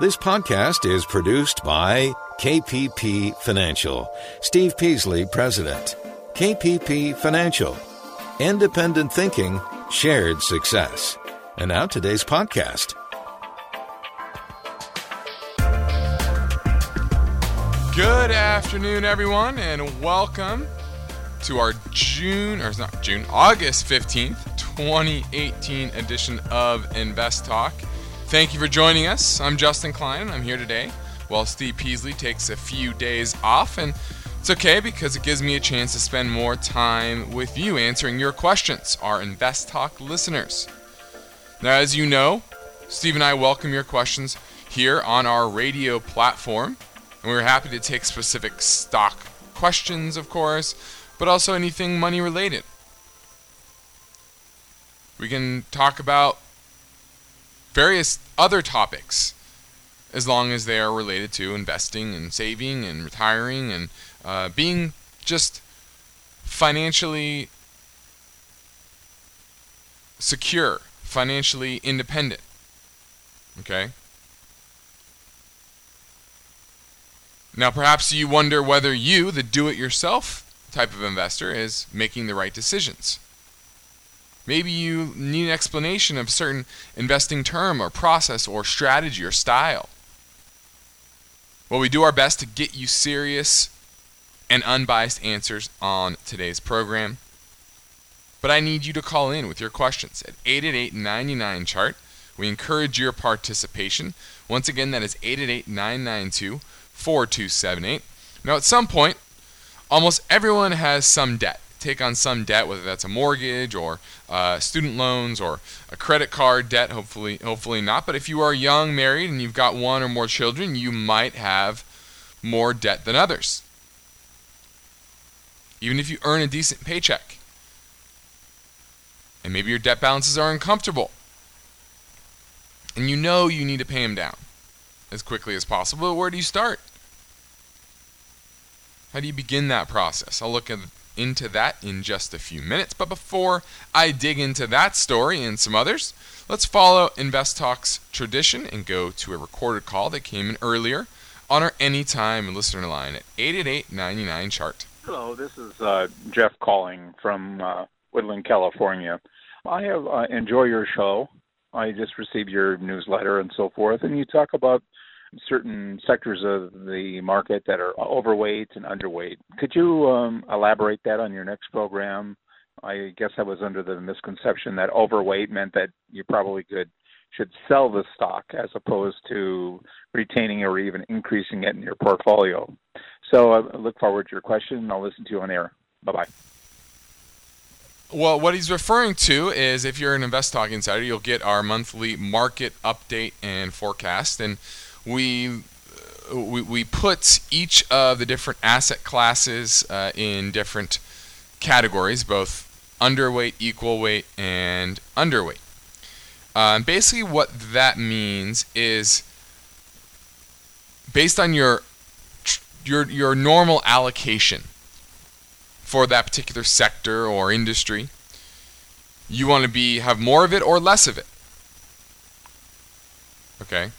This podcast is produced by KPP Financial. Steve Peasley, President. KPP Financial. Independent thinking, shared success. And now today's podcast. Good afternoon, everyone, and welcome to our June, or it's not June, August 15th, 2018 edition of Invest Talk. Thank you for joining us. I'm Justin Klein, I'm here today while Steve Peasley takes a few days off. And it's okay because it gives me a chance to spend more time with you answering your questions, our Invest Talk listeners. Now, as you know, Steve and I welcome your questions here on our radio platform, and we're happy to take specific stock questions, of course, but also anything money related. We can talk about various other topics as long as they are related to investing and saving and retiring and uh, being just financially secure, financially independent. Okay? Now, perhaps you wonder whether you, the do it yourself type of investor, is making the right decisions. Maybe you need an explanation of a certain investing term or process or strategy or style. Well, we do our best to get you serious and unbiased answers on today's program. But I need you to call in with your questions at 888 99 chart. We encourage your participation. Once again, that is 888 992 4278. Now, at some point, almost everyone has some debt take on some debt, whether that's a mortgage or uh, student loans or a credit card debt. Hopefully, hopefully not. But if you are young, married, and you've got one or more children, you might have more debt than others. Even if you earn a decent paycheck, and maybe your debt balances are uncomfortable, and you know you need to pay them down as quickly as possible. Where do you start? How do you begin that process? I'll look at into that in just a few minutes. But before I dig into that story and some others, let's follow Invest Talk's tradition and go to a recorded call that came in earlier on our Anytime listener line at 888 chart. Hello, this is uh, Jeff calling from uh, Woodland, California. I have uh, enjoy your show. I just received your newsletter and so forth, and you talk about certain sectors of the market that are overweight and underweight. Could you um, elaborate that on your next program? I guess I was under the misconception that overweight meant that you probably could should sell the stock as opposed to retaining or even increasing it in your portfolio. So I look forward to your question. And I'll listen to you on air. Bye bye. Well, what he's referring to is if you're an Invest Talk Insider, you'll get our monthly market update and forecast. And we we, we put each of the different asset classes uh, in different categories, both underweight, equal weight, and underweight. And basically, what that means is based on your your your normal allocation for that particular sector or industry, you want to be have more of it or less of it. Okay.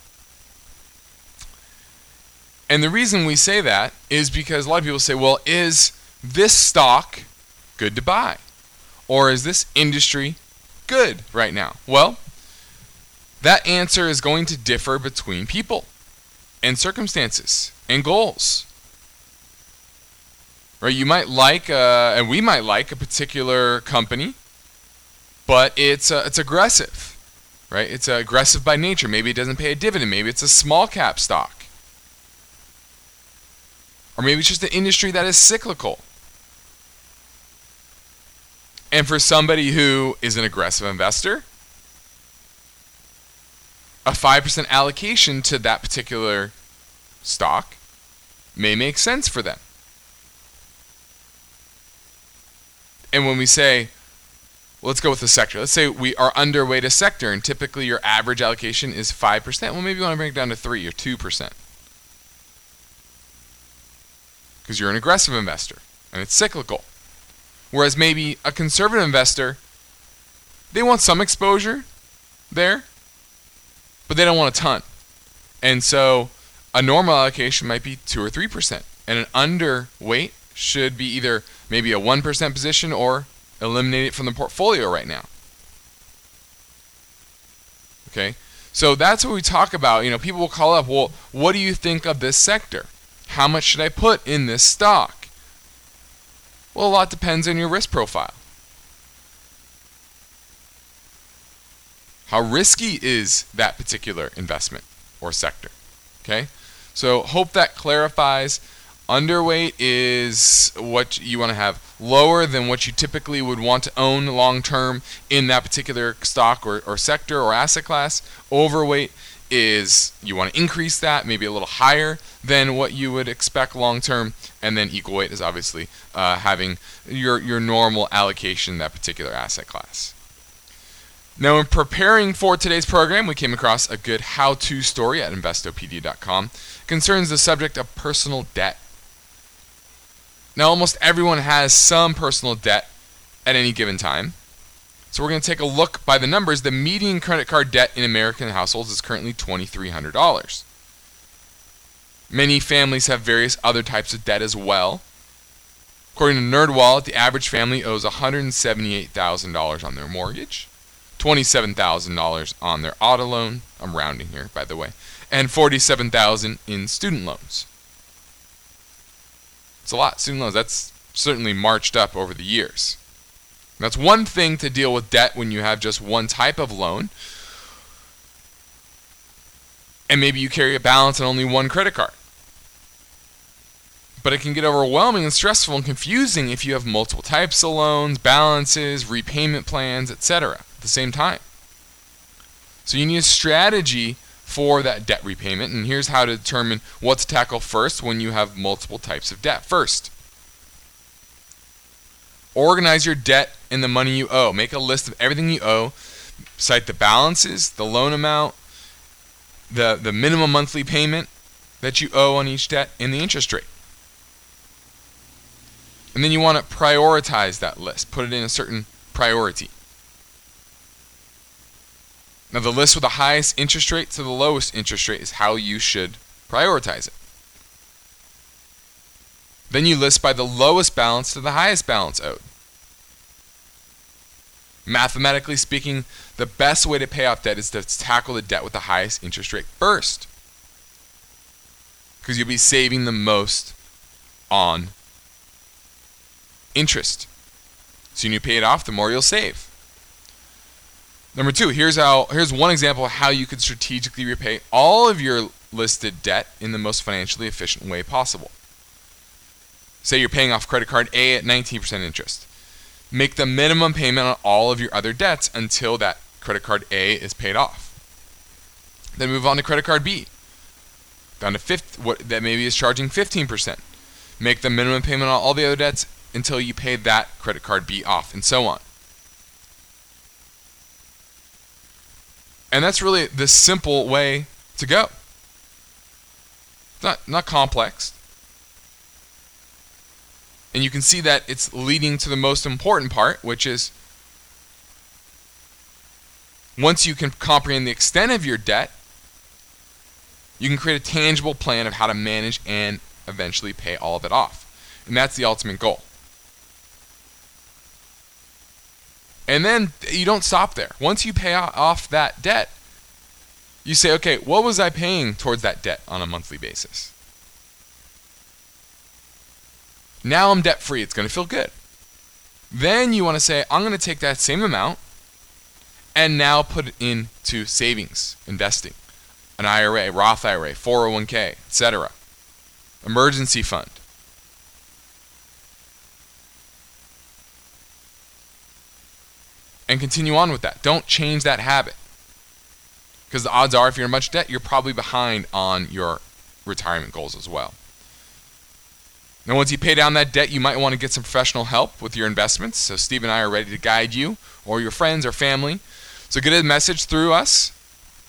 And the reason we say that is because a lot of people say, well, is this stock good to buy? Or is this industry good right now? Well, that answer is going to differ between people and circumstances and goals. Right? You might like, uh, and we might like a particular company, but it's uh, it's aggressive, right? It's uh, aggressive by nature. Maybe it doesn't pay a dividend. Maybe it's a small cap stock. Or maybe it's just an industry that is cyclical. And for somebody who is an aggressive investor, a 5% allocation to that particular stock may make sense for them. And when we say, let's go with the sector. Let's say we are underweight a sector, and typically your average allocation is 5%. Well, maybe you want to bring it down to 3 or 2% because you're an aggressive investor and it's cyclical. Whereas maybe a conservative investor, they want some exposure there, but they don't want a ton. And so a normal allocation might be 2 or 3%. And an underweight should be either maybe a 1% position or eliminate it from the portfolio right now. Okay? So that's what we talk about. You know, people will call up, well, what do you think of this sector? How much should I put in this stock? Well, a lot depends on your risk profile. How risky is that particular investment or sector? Okay? So, hope that clarifies. Underweight is what you want to have lower than what you typically would want to own long term in that particular stock or, or sector or asset class. Overweight is you want to increase that, maybe a little higher than what you would expect long term. And then equal weight is obviously uh, having your, your normal allocation in that particular asset class. Now, in preparing for today's program, we came across a good how to story at investopedia.com. Concerns the subject of personal debt. Now, almost everyone has some personal debt at any given time. So, we're going to take a look by the numbers. The median credit card debt in American households is currently $2,300. Many families have various other types of debt as well. According to NerdWallet, the average family owes $178,000 on their mortgage, $27,000 on their auto loan, I'm rounding here by the way, and $47,000 in student loans. It's a lot. Student loans, that's certainly marched up over the years. That's one thing to deal with debt when you have just one type of loan. And maybe you carry a balance on only one credit card. But it can get overwhelming and stressful and confusing if you have multiple types of loans, balances, repayment plans, etc. at the same time. So you need a strategy for that debt repayment. And here's how to determine what to tackle first when you have multiple types of debt. First, organize your debt and the money you owe. Make a list of everything you owe. Cite the balances, the loan amount, the, the minimum monthly payment that you owe on each debt, and the interest rate. And then you want to prioritize that list, put it in a certain priority. Now, the list with the highest interest rate to the lowest interest rate is how you should prioritize it. Then you list by the lowest balance to the highest balance owed. Mathematically speaking, the best way to pay off debt is to tackle the debt with the highest interest rate first. Because you'll be saving the most on interest. So you pay it off, the more you'll save. Number two, here's how here's one example of how you could strategically repay all of your listed debt in the most financially efficient way possible. Say you're paying off credit card A at 19% interest. Make the minimum payment on all of your other debts until that credit card A is paid off. Then move on to credit card B. Down to fifth, what that maybe is charging 15%. Make the minimum payment on all the other debts until you pay that credit card B off, and so on. And that's really the simple way to go. It's not, not complex. And you can see that it's leading to the most important part, which is once you can comprehend the extent of your debt, you can create a tangible plan of how to manage and eventually pay all of it off. And that's the ultimate goal. And then you don't stop there. Once you pay off that debt, you say, okay, what was I paying towards that debt on a monthly basis? Now I'm debt free. It's going to feel good. Then you want to say, I'm going to take that same amount and now put it into savings, investing, an IRA, Roth IRA, 401k, etc., emergency fund. And continue on with that. Don't change that habit. Because the odds are, if you're in much debt, you're probably behind on your retirement goals as well. Now, once you pay down that debt, you might want to get some professional help with your investments. So, Steve and I are ready to guide you or your friends or family. So, get a message through us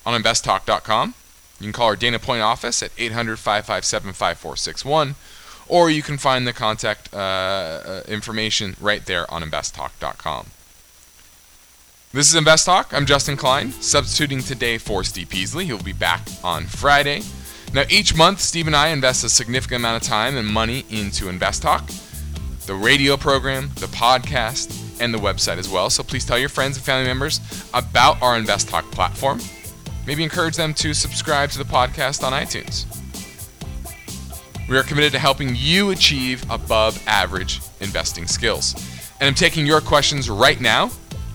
on investtalk.com. You can call our Dana Point office at 800 557 5461, or you can find the contact uh, uh, information right there on investtalk.com. This is Invest Talk. I'm Justin Klein, substituting today for Steve Peasley. He'll be back on Friday. Now, each month, Steve and I invest a significant amount of time and money into Invest Talk, the radio program, the podcast, and the website as well. So please tell your friends and family members about our Invest Talk platform. Maybe encourage them to subscribe to the podcast on iTunes. We are committed to helping you achieve above average investing skills. And I'm taking your questions right now.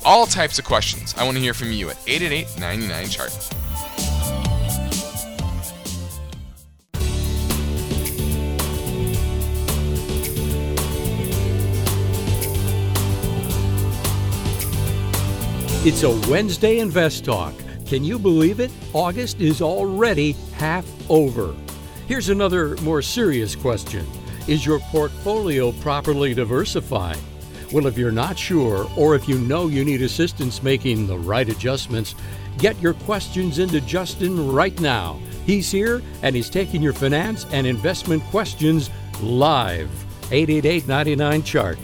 All types of questions. I want to hear from you at 888 99 chart. It's a Wednesday Invest Talk. Can you believe it? August is already half over. Here's another more serious question Is your portfolio properly diversified? Well, if you're not sure, or if you know you need assistance making the right adjustments, get your questions into Justin right now. He's here and he's taking your finance and investment questions live. 888 99 Chart.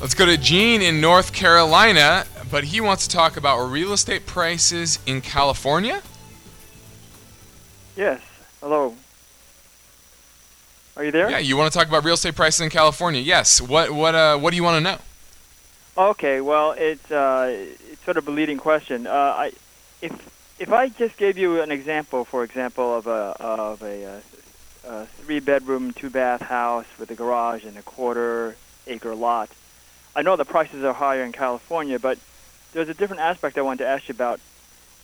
Let's go to Gene in North Carolina, but he wants to talk about real estate prices in California. Yes. Hello. Are you there? Yeah, you want to talk about real estate prices in California? Yes. What what uh what do you want to know? Okay. Well, it's uh, it's sort of a leading question. Uh, I if if I just gave you an example, for example, of a of a, a, a three bedroom, two bath house with a garage and a quarter acre lot I know the prices are higher in California, but there's a different aspect I wanted to ask you about.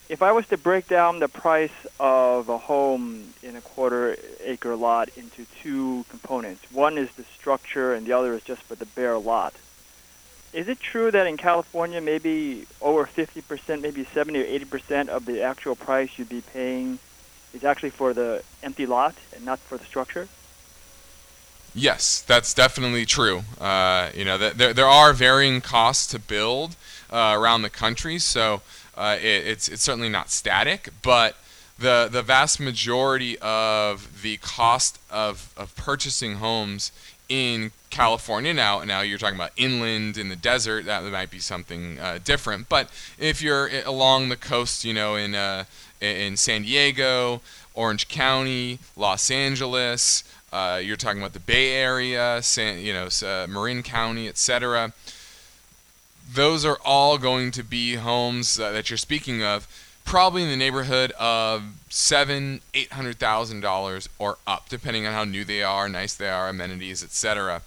If I was to break down the price of a home in a quarter acre lot into two components, one is the structure and the other is just for the bare lot. Is it true that in California, maybe over 50%, maybe 70 or 80% of the actual price you'd be paying is actually for the empty lot and not for the structure? Yes, that's definitely true. Uh, you know, there there are varying costs to build uh, around the country, so uh, it, it's it's certainly not static, but the the vast majority of the cost of, of purchasing homes in California now now you're talking about inland in the desert that might be something uh, different but if you're along the coast you know in uh, in San Diego Orange County Los Angeles uh, you're talking about the Bay Area, San, you know, uh, Marin County, etc. Those are all going to be homes uh, that you're speaking of, probably in the neighborhood of seven, eight hundred thousand dollars or up, depending on how new they are, nice they are, amenities, etc.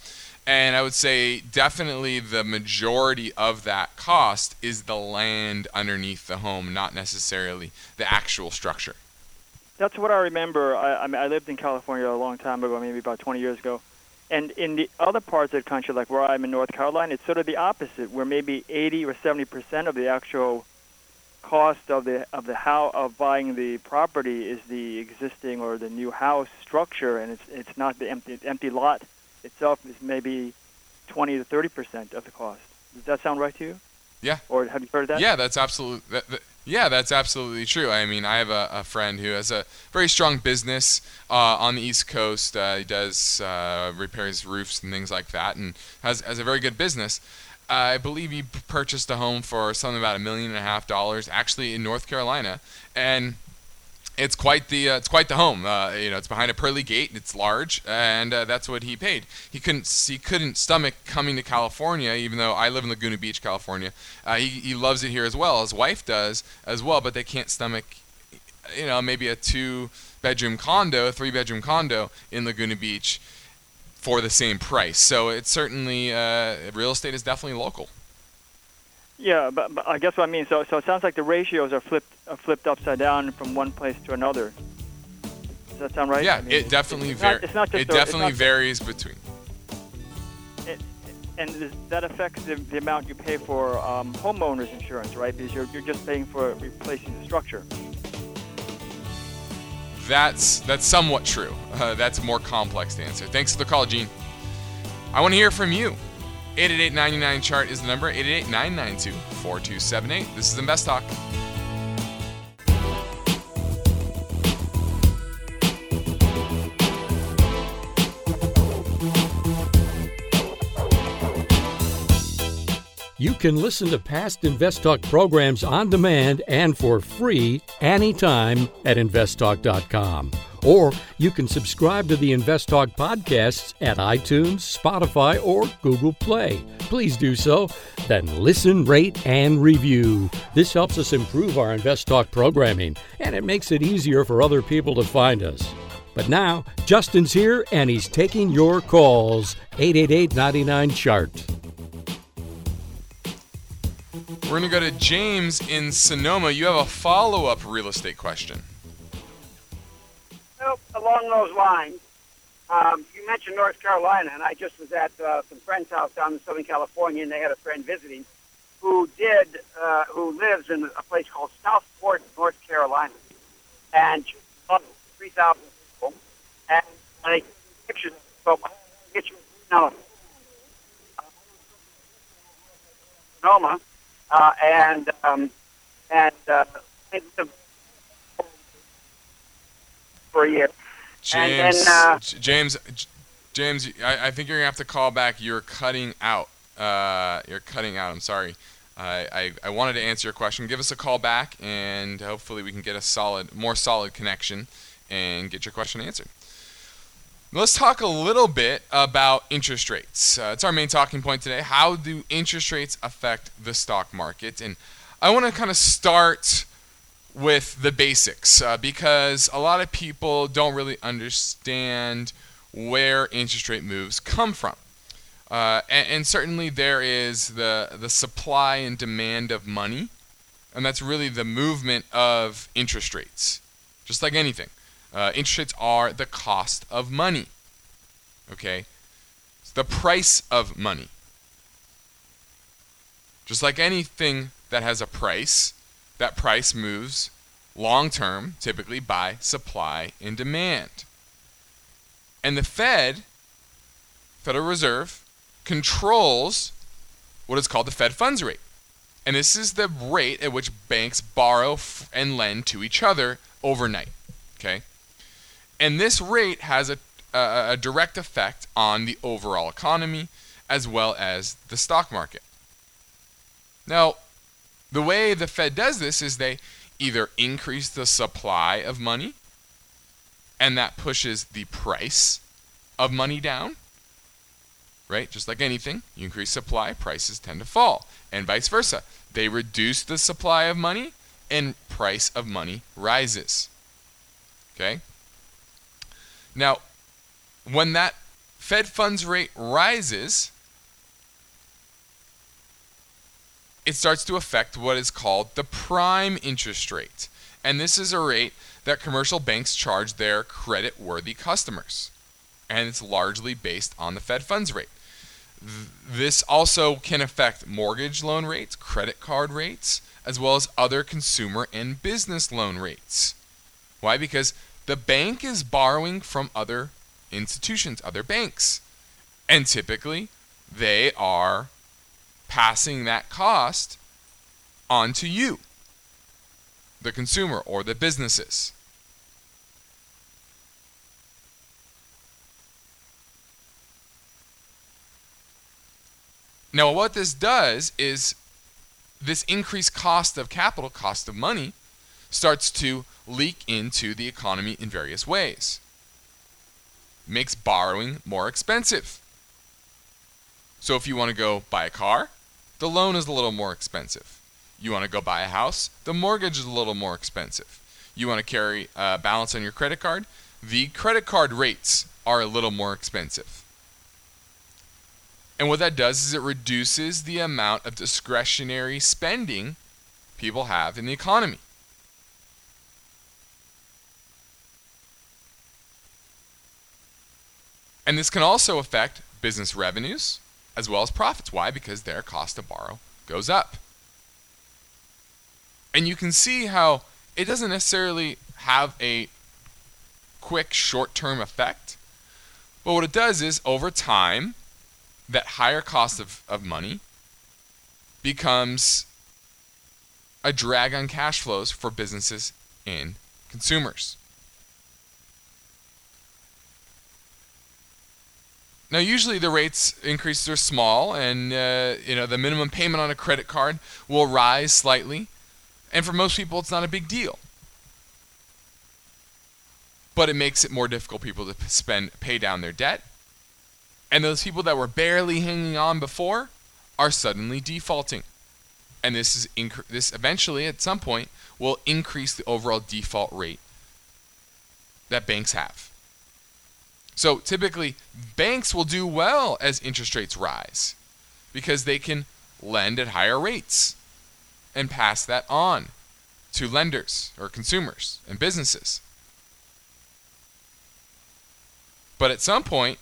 And I would say definitely the majority of that cost is the land underneath the home, not necessarily the actual structure. That's what I remember. I, I mean, I lived in California a long time ago, maybe about 20 years ago. And in the other parts of the country, like where I'm in North Carolina, it's sort of the opposite, where maybe 80 or 70 percent of the actual cost of the of the how of buying the property is the existing or the new house structure, and it's it's not the empty empty lot itself is maybe 20 to 30 percent of the cost. Does that sound right to you? Yeah. Or have you heard that? Yeah, that's absolutely. That, that, yeah, that's absolutely true. I mean, I have a, a friend who has a very strong business uh, on the East Coast. Uh, he does uh, repairs roofs and things like that, and has has a very good business. I believe he purchased a home for something about a million and a half dollars, actually in North Carolina, and it's quite the uh, it's quite the home. Uh, you know, it's behind a pearly gate. It's large, and uh, that's what he paid. He couldn't he couldn't stomach coming to California, even though I live in Laguna Beach, California. Uh, he he loves it here as well. His wife does as well, but they can't stomach, you know, maybe a two bedroom condo, three bedroom condo in Laguna Beach for the same price. So it's certainly uh, real estate is definitely local. Yeah, but, but I guess what I mean. So, so it sounds like the ratios are flipped are flipped upside down from one place to another. Does that sound right? Yeah, I mean, it definitely varies. It a, definitely varies between. It, and that affects the, the amount you pay for um, homeowners insurance, right? Because you're you're just paying for replacing the structure. That's that's somewhat true. Uh, that's a more complex to answer. Thanks for the call, Gene. I want to hear from you. 888 chart is the number 888 992 4278. This is Invest Talk. You can listen to past Invest Talk programs on demand and for free anytime at investtalk.com. Or you can subscribe to the Invest Talk podcasts at iTunes, Spotify, or Google Play. Please do so. Then listen, rate, and review. This helps us improve our Invest Talk programming, and it makes it easier for other people to find us. But now, Justin's here and he's taking your calls. 888 99 Chart. We're going to go to James in Sonoma. You have a follow up real estate question. Along those lines, um, you mentioned North Carolina, and I just was at uh, some friend's house down in Southern California, and they had a friend visiting who did, uh, who lives in a place called Southport, North Carolina, and three thousand people, and I pictures. So get you now, Sonoma, uh, and um, and uh, for year. James, then, uh, James, James, I, I, think you're gonna have to call back. You're cutting out. Uh, you're cutting out. I'm sorry. I, I, I wanted to answer your question. Give us a call back, and hopefully we can get a solid, more solid connection, and get your question answered. Let's talk a little bit about interest rates. Uh, it's our main talking point today. How do interest rates affect the stock market? And I want to kind of start with the basics uh, because a lot of people don't really understand where interest rate moves come from. Uh, and, and, certainly there is the, the supply and demand of money, and that's really the movement of interest rates. Just like anything, uh, interest rates are the cost of money. Okay? It's the price of money. Just like anything that has a price, that price moves long term, typically by supply and demand. And the Fed, Federal Reserve, controls what is called the Fed funds rate. And this is the rate at which banks borrow and lend to each other overnight. Okay? And this rate has a, a, a direct effect on the overall economy as well as the stock market. Now, the way the Fed does this is they either increase the supply of money, and that pushes the price of money down, right? Just like anything, you increase supply, prices tend to fall, and vice versa. They reduce the supply of money, and price of money rises. Okay? Now, when that Fed funds rate rises, it starts to affect what is called the prime interest rate. And this is a rate that commercial banks charge their credit worthy customers. And it's largely based on the Fed funds rate. This also can affect mortgage loan rates, credit card rates, as well as other consumer and business loan rates. Why? Because the bank is borrowing from other institutions, other banks. And typically, they are passing that cost on to you, the consumer or the businesses. Now, what this does is this increased cost of capital, cost of money, starts to leak into the economy in various ways. Makes borrowing more expensive. So, if you want to go buy a car, the loan is a little more expensive. You want to go buy a house, the mortgage is a little more expensive. You want to carry a balance on your credit card, the credit card rates are a little more expensive. And what that does is it reduces the amount of discretionary spending people have in the economy. And this can also affect business revenues, as well as profits. Why? Because their cost to borrow goes up. And you can see how it doesn't necessarily have a quick short term effect. But what it does is over time, that higher cost of, of money becomes a drag on cash flows for businesses and consumers. Now, usually the rates increases are small, and uh, you know the minimum payment on a credit card will rise slightly, and for most people, it's not a big deal. But it makes it more difficult people to spend, pay down their debt, and those people that were barely hanging on before are suddenly defaulting, and this is inc- this eventually at some point will increase the overall default rate that banks have. So typically, banks will do well as interest rates rise because they can lend at higher rates and pass that on to lenders or consumers and businesses. But at some point,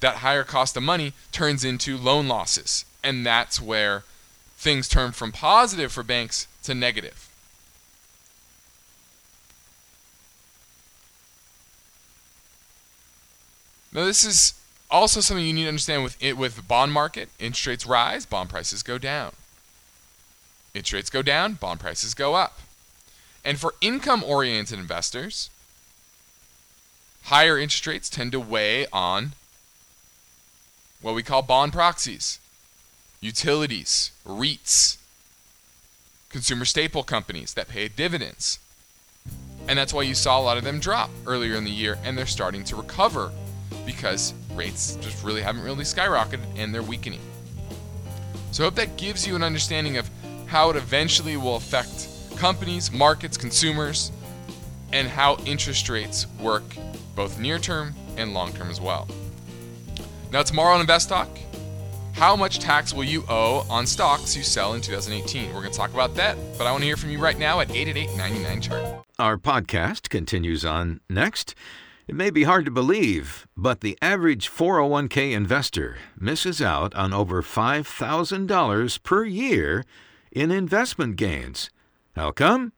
that higher cost of money turns into loan losses. And that's where things turn from positive for banks to negative. Now, this is also something you need to understand with it, with the bond market. Interest rates rise, bond prices go down. Interest rates go down, bond prices go up. And for income-oriented investors, higher interest rates tend to weigh on what we call bond proxies, utilities, REITs, consumer staple companies that pay dividends. And that's why you saw a lot of them drop earlier in the year, and they're starting to recover because rates just really haven't really skyrocketed and they're weakening. So I hope that gives you an understanding of how it eventually will affect companies, markets, consumers, and how interest rates work both near term and long term as well. Now, tomorrow on Invest Talk, how much tax will you owe on stocks you sell in 2018? We're going to talk about that, but I want to hear from you right now at 888 99 chart. Our podcast continues on next. It may be hard to believe, but the average 401k investor misses out on over $5,000 per year in investment gains. How come?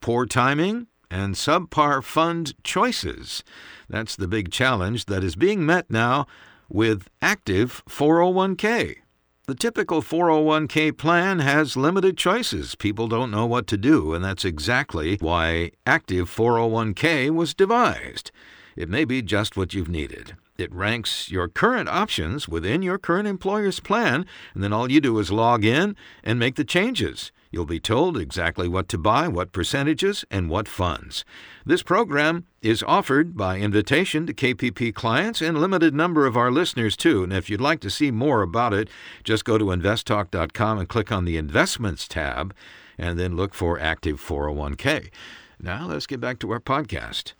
Poor timing and subpar fund choices. That's the big challenge that is being met now with active 401k. The typical 401k plan has limited choices. People don't know what to do, and that's exactly why Active 401k was devised. It may be just what you've needed. It ranks your current options within your current employer's plan, and then all you do is log in and make the changes. You'll be told exactly what to buy, what percentages, and what funds. This program is offered by invitation to KPP clients and limited number of our listeners too. And if you'd like to see more about it, just go to investtalk.com and click on the Investments tab and then look for Active 401k. Now let's get back to our podcast.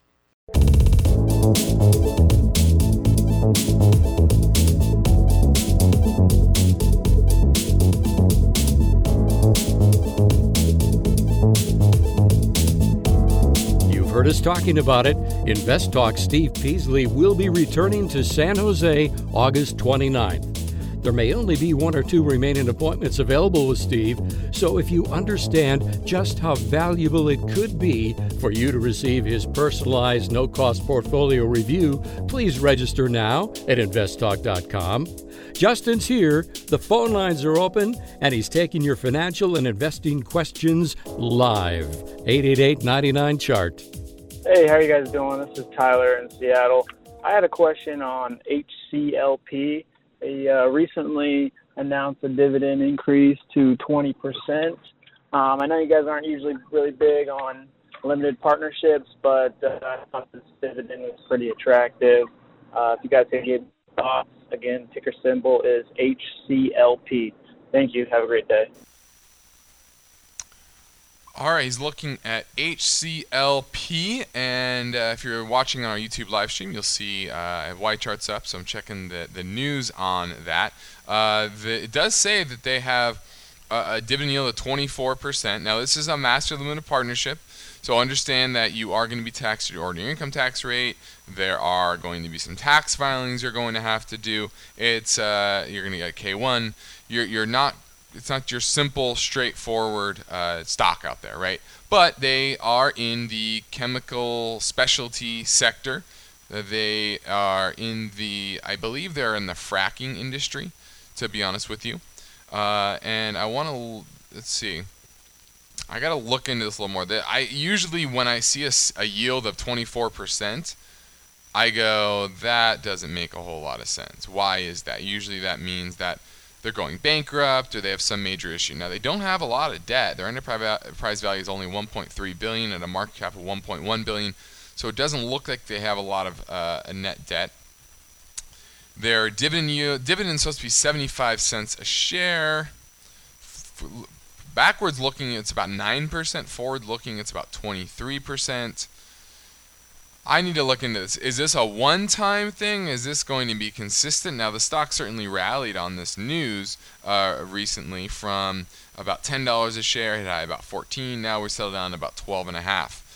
You've heard us talking about it. Invest Talk Steve Peasley will be returning to San Jose August 29th. There may only be one or two remaining appointments available with Steve, so if you understand just how valuable it could be for you to receive his personalized no cost portfolio review, please register now at investtalk.com. Justin's here, the phone lines are open, and he's taking your financial and investing questions live. 888 99 Chart. Hey, how are you guys doing? This is Tyler in Seattle. I had a question on HCLP. They uh, recently announced a dividend increase to 20%. Um, I know you guys aren't usually really big on limited partnerships, but uh, I thought this dividend was pretty attractive. Uh, if you guys have any thoughts, again, ticker symbol is HCLP. Thank you. Have a great day. All right, he's looking at HCLP, and uh, if you're watching on our YouTube live stream, you'll see uh, YCharts up, so I'm checking the, the news on that. Uh, the, it does say that they have a, a dividend yield of 24%. Now, this is a master limited partnership, so understand that you are going to be taxed at your ordinary income tax rate. There are going to be some tax filings you're going to have to do. It's uh, you're going to get K1. You're you're not it's not your simple, straightforward uh, stock out there, right? But they are in the chemical specialty sector. Uh, they are in the, I believe they're in the fracking industry, to be honest with you. Uh, and I want to, let's see. I got to look into this a little more. I usually, when I see a, a yield of 24%, I go, that doesn't make a whole lot of sense. Why is that? Usually that means that they're going bankrupt or they have some major issue. Now they don't have a lot of debt. Their enterprise value is only 1.3 billion at a market cap of 1.1 billion, so it doesn't look like they have a lot of uh, a net debt. Their dividend yield, dividend is supposed to be 75 cents a share. Backwards looking, it's about 9%. Forward looking, it's about 23%. I need to look into this. Is this a one time thing? Is this going to be consistent? Now, the stock certainly rallied on this news uh, recently from about $10 a share, hit about 14 Now we're settled down to about 12 and a half.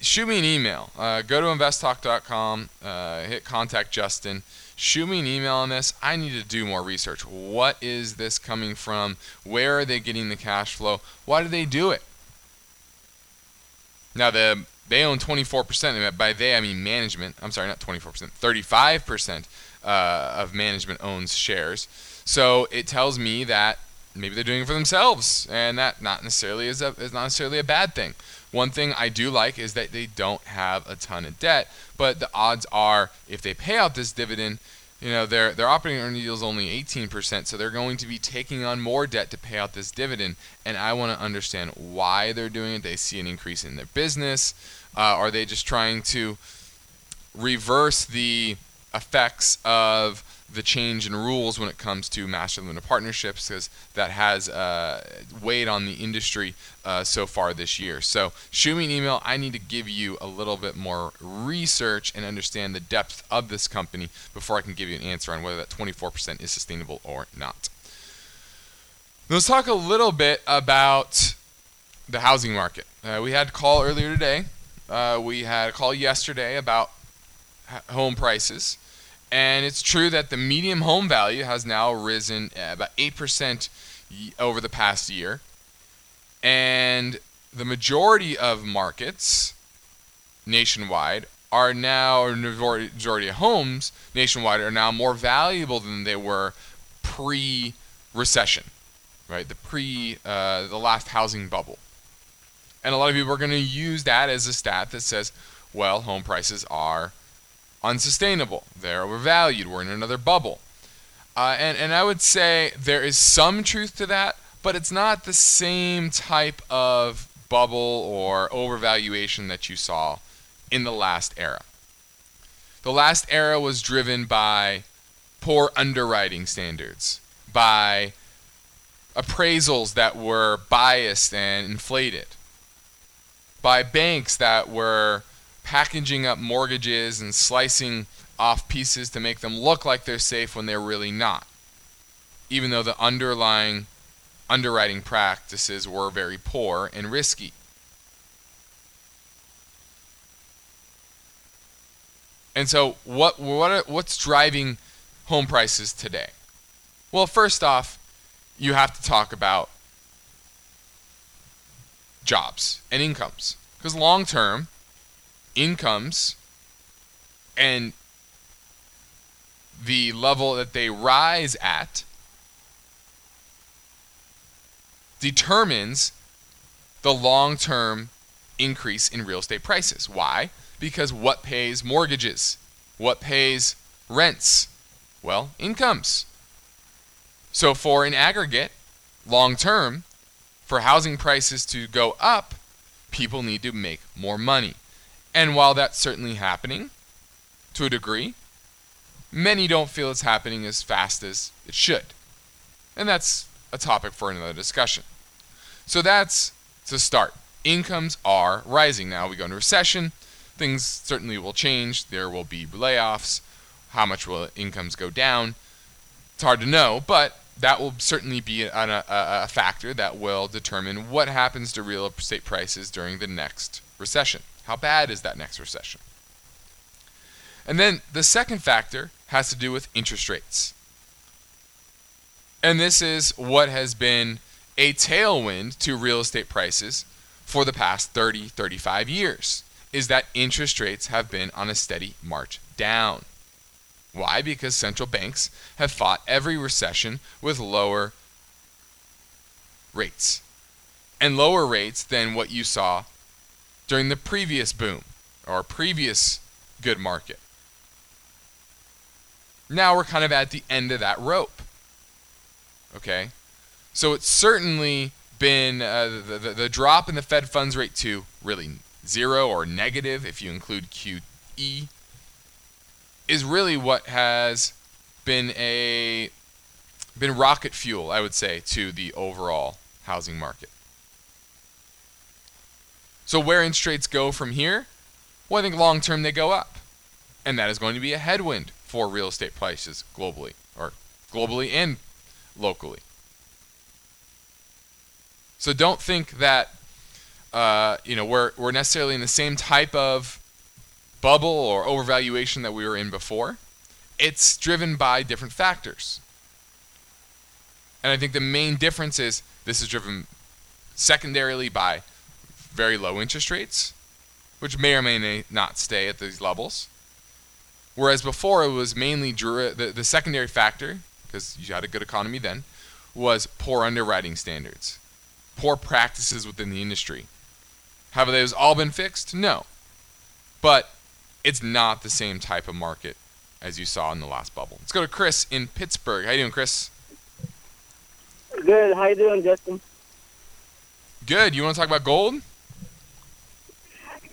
Shoot me an email. Uh, go to investtalk.com, uh, hit contact Justin. Shoot me an email on this. I need to do more research. What is this coming from? Where are they getting the cash flow? Why do they do it? Now, the they own 24%. By they, I mean management. I'm sorry, not 24%. 35% uh, of management owns shares. So it tells me that maybe they're doing it for themselves, and that not necessarily is, a, is not necessarily a bad thing. One thing I do like is that they don't have a ton of debt, but the odds are if they pay out this dividend, you know, their their operating earning yield is only 18%, so they're going to be taking on more debt to pay out this dividend. And I want to understand why they're doing it. They see an increase in their business. Uh, are they just trying to reverse the effects of the change in rules when it comes to master limited partnerships because that has uh, weighed on the industry uh, so far this year. So shoot me an email. I need to give you a little bit more research and understand the depth of this company before I can give you an answer on whether that 24% is sustainable or not. Let's talk a little bit about the housing market. Uh, we had a call earlier today. Uh, we had a call yesterday about home prices. And it's true that the median home value has now risen about 8% over the past year. And the majority of markets nationwide are now, or majority of homes nationwide are now more valuable than they were pre recession, right? The pre, uh, the last housing bubble. And a lot of people are going to use that as a stat that says, well, home prices are unsustainable. They're overvalued. We're in another bubble. Uh, and, and I would say there is some truth to that, but it's not the same type of bubble or overvaluation that you saw in the last era. The last era was driven by poor underwriting standards, by appraisals that were biased and inflated, by banks that were packaging up mortgages and slicing off pieces to make them look like they're safe when they're really not, even though the underlying underwriting practices were very poor and risky. And so, what what what's driving home prices today? Well, first off, you have to talk about jobs and incomes because long term, incomes and the level that they rise at determines the long term increase in real estate prices. Why? Because what pays mortgages? What pays rents? Well, incomes. So, for an aggregate, long term, for housing prices to go up, people need to make more money. And while that's certainly happening to a degree, many don't feel it's happening as fast as it should. And that's a topic for another discussion. So that's to start. Incomes are rising. Now we go into recession, things certainly will change. There will be layoffs. How much will incomes go down? It's hard to know, but that will certainly be a, a, a factor that will determine what happens to real estate prices during the next recession. How bad is that next recession? And then the second factor has to do with interest rates. And this is what has been a tailwind to real estate prices for the past 30, 35 years is that interest rates have been on a steady march down. Why? Because central banks have fought every recession with lower rates. And lower rates than what you saw during the previous boom or previous good market. Now we're kind of at the end of that rope. Okay? So it's certainly been uh, the, the, the drop in the Fed funds rate to really zero or negative if you include QE is really what has been a been rocket fuel, I would say, to the overall housing market. So where interest rates go from here? Well, I think long term they go up. And that is going to be a headwind for real estate prices globally, or globally and locally. So don't think that uh, you know we're we're necessarily in the same type of bubble or overvaluation that we were in before. It's driven by different factors. And I think the main difference is this is driven secondarily by very low interest rates, which may or may not stay at these levels. Whereas before it was mainly the, the secondary factor, because you had a good economy then, was poor underwriting standards, poor practices within the industry. Have those all been fixed? No. But it's not the same type of market as you saw in the last bubble. Let's go to Chris in Pittsburgh. How you doing, Chris? Good. How you doing, Justin? Good. You want to talk about gold?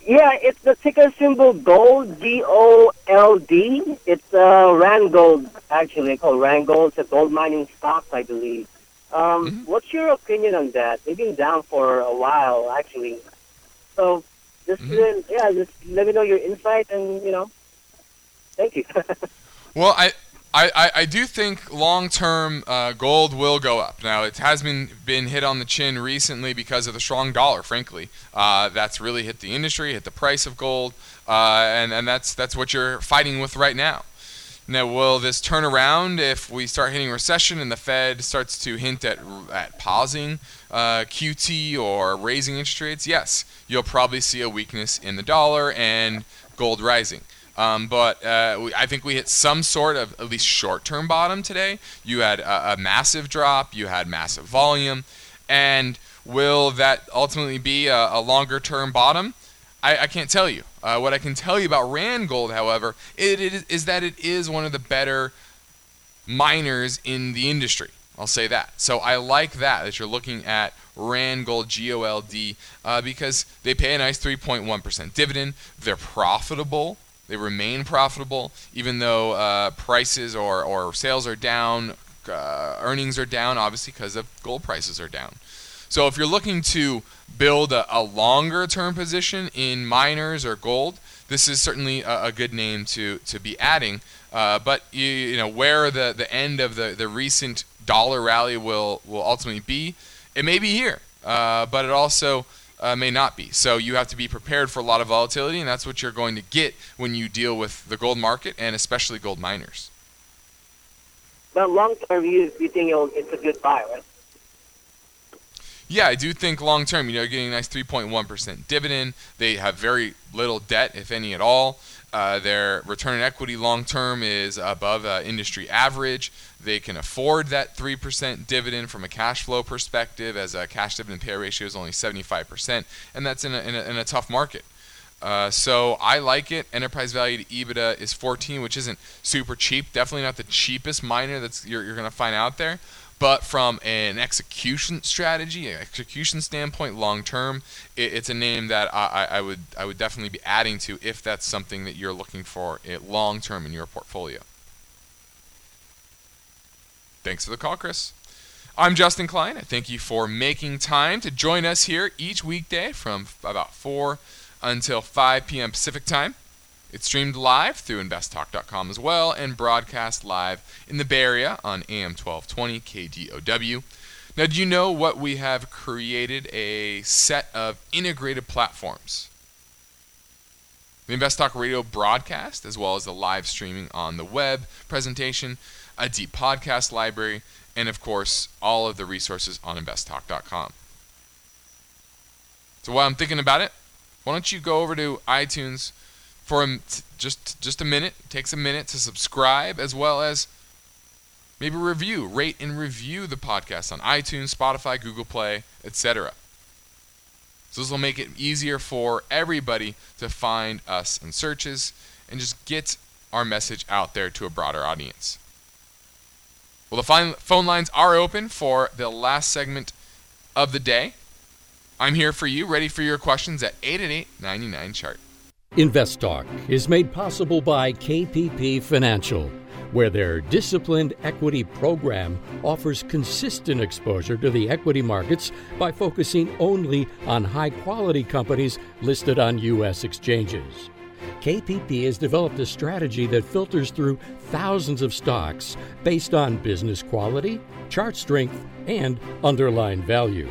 Yeah, it's the ticker symbol gold, G O L D. It's uh, Randgold, actually. called Randgold. It's a gold mining stock, I believe. Um, mm-hmm. What's your opinion on that? They've been down for a while, actually. So, just mm-hmm. yeah, just let me know your insight, and you know, thank you. well, I I, I, do think long term uh, gold will go up. Now it has been been hit on the chin recently because of the strong dollar. Frankly, uh, that's really hit the industry, hit the price of gold, uh, and and that's that's what you're fighting with right now. Now, will this turn around if we start hitting recession and the Fed starts to hint at at pausing uh, QT or raising interest rates? Yes, you'll probably see a weakness in the dollar and gold rising. Um, but uh, we, I think we hit some sort of at least short-term bottom today. You had a, a massive drop. You had massive volume, and will that ultimately be a, a longer-term bottom? I, I, can't tell you. Uh, what I can tell you about Randgold, however, it, it is, is that it is one of the better miners in the industry. I'll say that. So I like that that you're looking at Randgold G O L D uh, because they pay a nice 3.1% dividend. They're profitable. They remain profitable, even though uh, prices or, or sales are down, uh, earnings are down, obviously, because of gold prices are down. So if you're looking to build a, a longer term position in miners or gold, this is certainly a, a good name to, to be adding. Uh, but you, you know where the, the end of the, the recent dollar rally will, will ultimately be, it may be here. Uh, but it also uh, may not be. So you have to be prepared for a lot of volatility, and that's what you're going to get when you deal with the gold market and especially gold miners. But long term, you, you think it's a good buy, right? Yeah, I do think long term, you know, getting a nice 3.1% dividend. They have very little debt, if any at all. Uh, their return on equity long term is above uh, industry average. They can afford that 3% dividend from a cash flow perspective, as a cash dividend pay ratio is only 75%, and that's in a, in a, in a tough market. Uh, so I like it. Enterprise value to EBITDA is 14, which isn't super cheap. Definitely not the cheapest miner that's you're, you're going to find out there. But from an execution strategy, an execution standpoint, long term, it, it's a name that I, I, would I would definitely be adding to if that's something that you're looking for long term in your portfolio. Thanks for the call, Chris. I'm Justin Klein. I thank you for making time to join us here each weekday from about 4 until 5 p.m. Pacific time. It's streamed live through investtalk.com as well and broadcast live in the Bay Area on AM 1220 KDOW. Now, do you know what we have created a set of integrated platforms? The Invest Talk radio broadcast, as well as the live streaming on the web presentation, a deep podcast library, and of course, all of the resources on investtalk.com. So while I'm thinking about it, why don't you go over to iTunes for him just just a minute. It takes a minute to subscribe as well as maybe review, rate and review the podcast on iTunes, Spotify, Google Play, etc. So this will make it easier for everybody to find us in searches and just get our message out there to a broader audience. Well, the phone lines are open for the last segment of the day. I'm here for you, ready for your questions at 888 99 chart. Invest Talk is made possible by KPP Financial, where their disciplined equity program offers consistent exposure to the equity markets by focusing only on high quality companies listed on U.S. exchanges. KPP has developed a strategy that filters through thousands of stocks based on business quality, chart strength, and underlying value.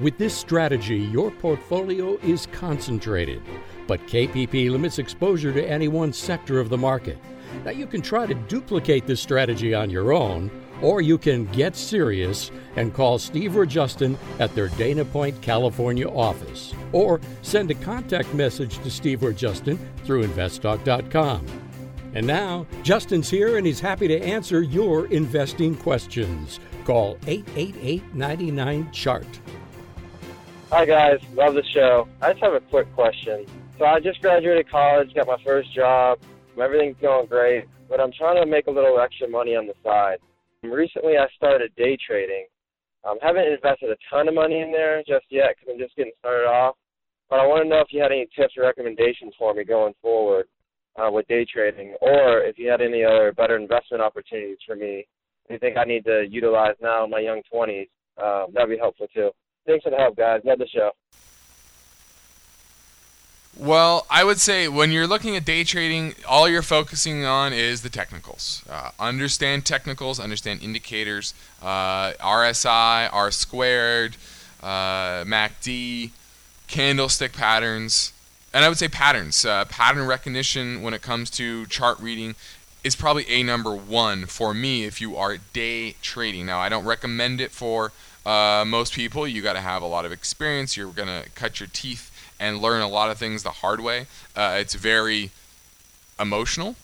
With this strategy, your portfolio is concentrated, but KPP limits exposure to any one sector of the market. Now, you can try to duplicate this strategy on your own, or you can get serious and call Steve or Justin at their Dana Point, California office, or send a contact message to Steve or Justin through investtalk.com. And now, Justin's here and he's happy to answer your investing questions. Call 888 99 Chart. Hi, guys. Love the show. I just have a quick question. So, I just graduated college, got my first job. Everything's going great, but I'm trying to make a little extra money on the side. Recently, I started day trading. I um, haven't invested a ton of money in there just yet because I'm just getting started off. But I want to know if you had any tips or recommendations for me going forward uh, with day trading, or if you had any other better investment opportunities for me. You think I need to utilize now in my young 20s? Um, that'd be helpful too. Thanks for the help, guys. Love the show. Well, I would say when you're looking at day trading, all you're focusing on is the technicals. Uh, understand technicals, understand indicators, uh, RSI, R squared, uh, MACD, candlestick patterns, and I would say patterns. Uh, pattern recognition when it comes to chart reading is probably a number one for me if you are day trading. Now, I don't recommend it for uh, most people, you got to have a lot of experience. You're going to cut your teeth and learn a lot of things the hard way. Uh, it's very emotional.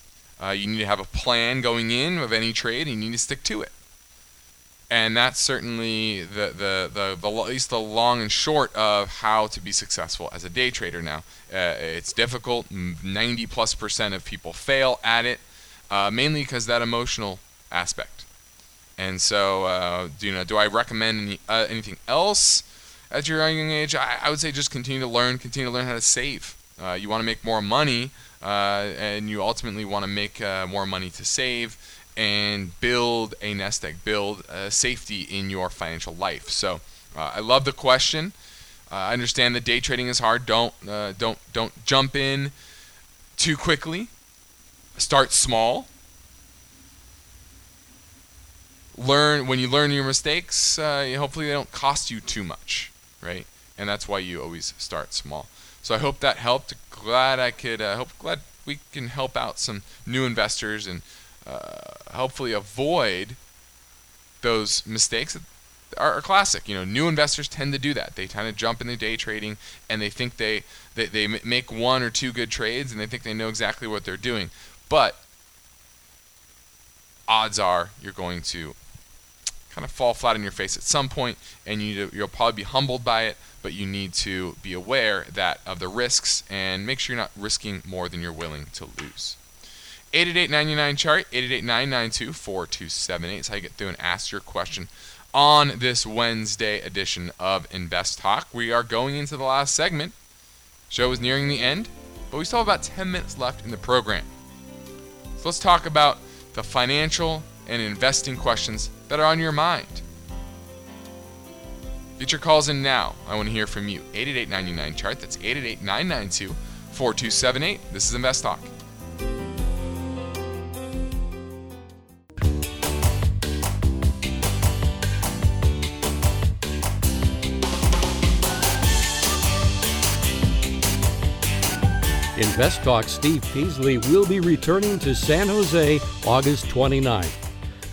Uh, you need to have a plan going in of any trade, and you need to stick to it. And that's certainly the, the, the, the, at least the long and short of how to be successful as a day trader now. Uh, it's difficult. 90 plus percent of people fail at it, uh, mainly because that emotional aspect. And so, uh, do you know? Do I recommend any, uh, anything else at your young age? I, I, would say just continue to learn, continue to learn how to save. Uh, you want to make more money, uh, and you ultimately want to make uh, more money to save and build a nest egg, build safety in your financial life. So, uh, I love the question. I understand that day trading is hard. Don't don't don't jump in too quickly. Start small learn when you learn your mistakes. Uh, hopefully, they don't cost you too much, right? And that's why you always start small. So I hope that helped. Glad I could. Uh, hope glad we can help out some new investors and uh, hopefully avoid those mistakes that are, are, classic. You know, new investors tend to do that. They kind of jump into day trading and they think they, they they make one or two good trades and they think they know exactly what they're doing. But odds are you're going to kind of fall flat on your face at some point, and you you'll probably be humbled by it. But you need to be aware that of the risks and make sure you're not risking more than you're willing to lose. 888 chart 888 is how you get through and ask your question on this Wednesday edition of Invest Talk. We are going into the last segment. Show is nearing the end, but we still have about 10 minutes left in the program. So let's talk about the financial and investing questions that are on your mind. Get your calls in now. I want to hear from you. 888 chart. That's 888 992 4278. This is Invest Talk. Invest Talk Steve Peasley will be returning to San Jose August 29th.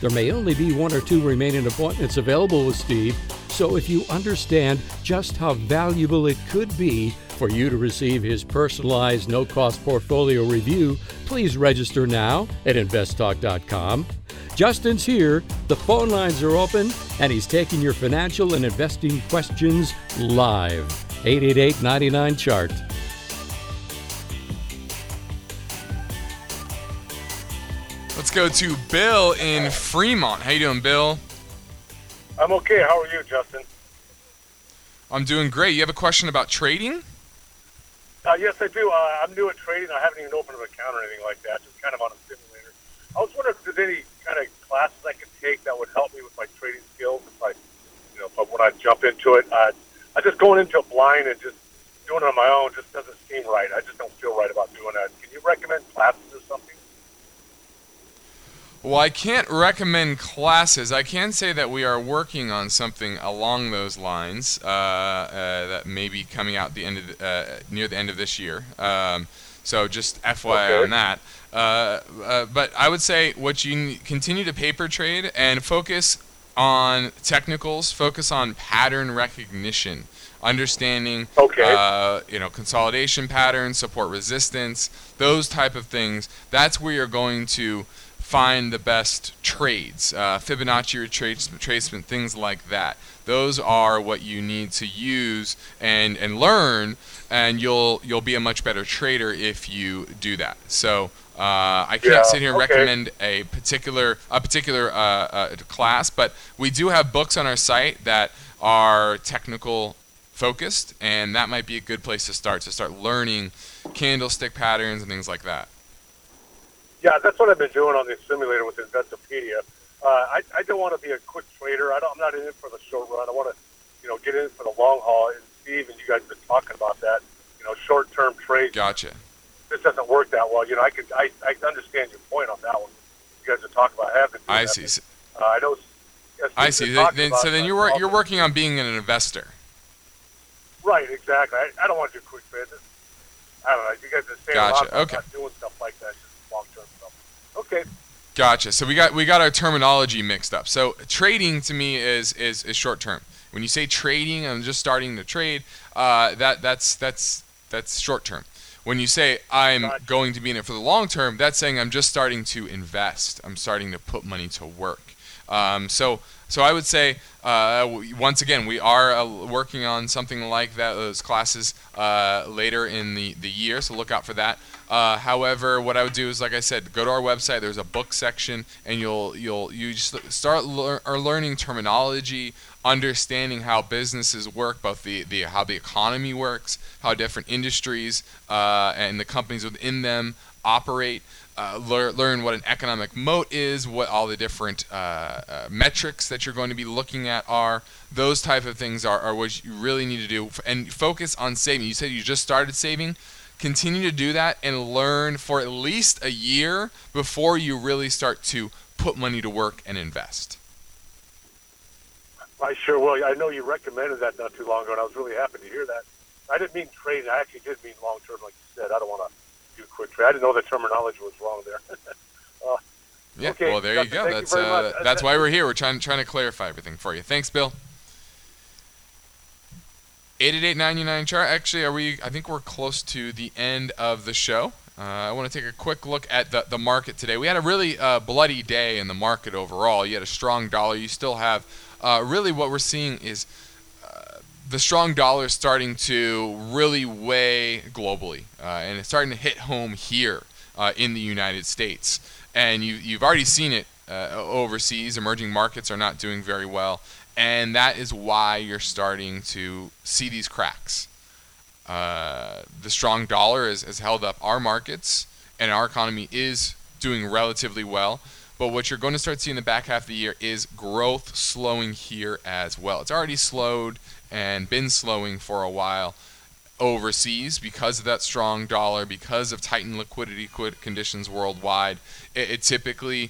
There may only be one or two remaining appointments available with Steve, so if you understand just how valuable it could be for you to receive his personalized no cost portfolio review, please register now at investtalk.com. Justin's here, the phone lines are open, and he's taking your financial and investing questions live. 888 99 Chart. Go to Bill in Fremont. How you doing, Bill? I'm okay. How are you, Justin? I'm doing great. You have a question about trading? Uh, yes, I do. Uh, I'm new at trading. I haven't even opened an account or anything like that. Just kind of on a simulator. I was wondering if there's any kind of classes I could take that would help me with my trading skills. If I, you know, if when I jump into it, uh, I just going into it blind and just doing it on my own just doesn't seem right. I just don't feel right about doing that. Can you recommend classes? Well, I can't recommend classes. I can say that we are working on something along those lines uh, uh, that may be coming out the end of the, uh, near the end of this year. Um, so just FYI Okay. on that. Uh, uh, but I would say what you continue to paper trade and focus on technicals. Focus on pattern recognition, understanding. Okay. Uh, you know, consolidation patterns, support resistance, those type of things. That's where you're going to find the best trades, uh, Fibonacci retrace- retracement, things like that. Those are what you need to use and, and learn, and you'll you'll be a much better trader if you do that. So uh, I can't Yeah, sit here and okay. recommend a particular a particular uh, uh, class, but we do have books on our site that are technical focused, and that might be a good place to start to start learning candlestick patterns and things like that. Yeah, that's what I've been doing on the simulator with Investopedia. Uh, I, I don't want to be a quick trader. I don't, I'm not in it for the short run. I want to, you know, get in for the long haul. And Steve and you guys have been talking about that. You know, short-term trades. Gotcha. This doesn't work that well. You know, I can I, I understand your point on that one. You guys are talking about having. I see. Uh, I know. I see. Then, so then you're wor- you're working on being an investor. Right, exactly. I, I don't want to do quick trades. I don't know. You guys are saying a lot Gotcha, about okay. doing stuff like that. Just long-term stuff. Okay. Gotcha. So we got we got our terminology mixed up. So trading to me is is, is short term. When you say trading, I'm just starting to trade. Uh, that that's that's that's short term. When you say I'm Gotcha. going to be in it for the long term, that's saying I'm just starting to invest. I'm starting to put money to work. Um, so so I would say uh, w- once again we are uh, working on something like that those classes uh, later in the, the year. So look out for that. Uh, however, what I would do is, like I said, go to our website. There's a book section, and you'll you'll you just start lear- learning terminology, understanding how businesses work, both the, the how the economy works, how different industries uh, and the companies within them operate. Uh, lear, learn what an economic moat is, what all the different uh, uh, metrics that you're going to be looking at are. Those type of things are, are what you really need to do, and focus on saving. You said you just started saving continue to do that and learn for at least a year before you really start to put money to work and invest. I sure will. I know you recommended that not too long ago, and I was really happy to hear that. I didn't mean trading. I actually did mean long term, like you said. I don't want to do quick trade. I didn't know the terminology was wrong there. uh, Yeah, Okay, well there you go. you That's uh, much. Uh, that's why we're here. We're trying trying to clarify everything for you. Thanks, Bill. 888 chart. Actually, are we? I think we're close to the end of the show. Uh, I want to take a quick look at the, the market today. We had a really uh, bloody day in the market overall. You had a strong dollar. You still have uh, really what we're seeing is uh, the strong dollar starting to really weigh globally, uh, and it's starting to hit home here uh, in the United States. And you, you've already seen it overseas. Emerging markets are not doing very well, and that is why you're starting to see these cracks. Uh, the strong dollar has, has held up our markets, and our economy is doing relatively well. But what you're going to start seeing in the back half of the year is growth slowing here as well. It's already slowed and been slowing for a while overseas because of that strong dollar, because of tightened liquidity conditions worldwide. It, it typically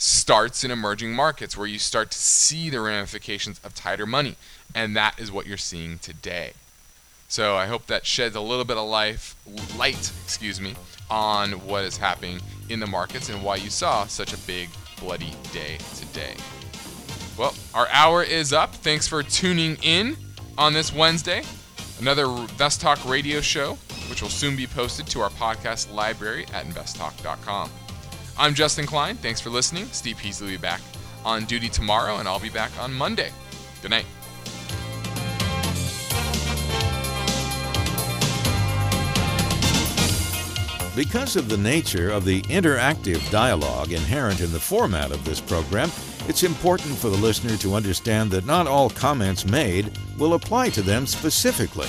starts in emerging markets where you start to see the ramifications of tighter money, and that is what you're seeing today. So I hope that sheds a little bit of life, light, excuse me, on what is happening in the markets and why you saw such a big bloody day today. Well, our hour is up. Thanks for tuning in on this Wednesday. Another Invest Talk radio show, which will soon be posted to our podcast library at investtalk.com. I'm Justin Klein. Thanks for listening. Steve Peasley will be back on duty tomorrow, and I'll be back on Monday. Good night. Because of the nature of the interactive dialogue inherent in the format of this program, it's important for the listener to understand that not all comments made will apply to them specifically.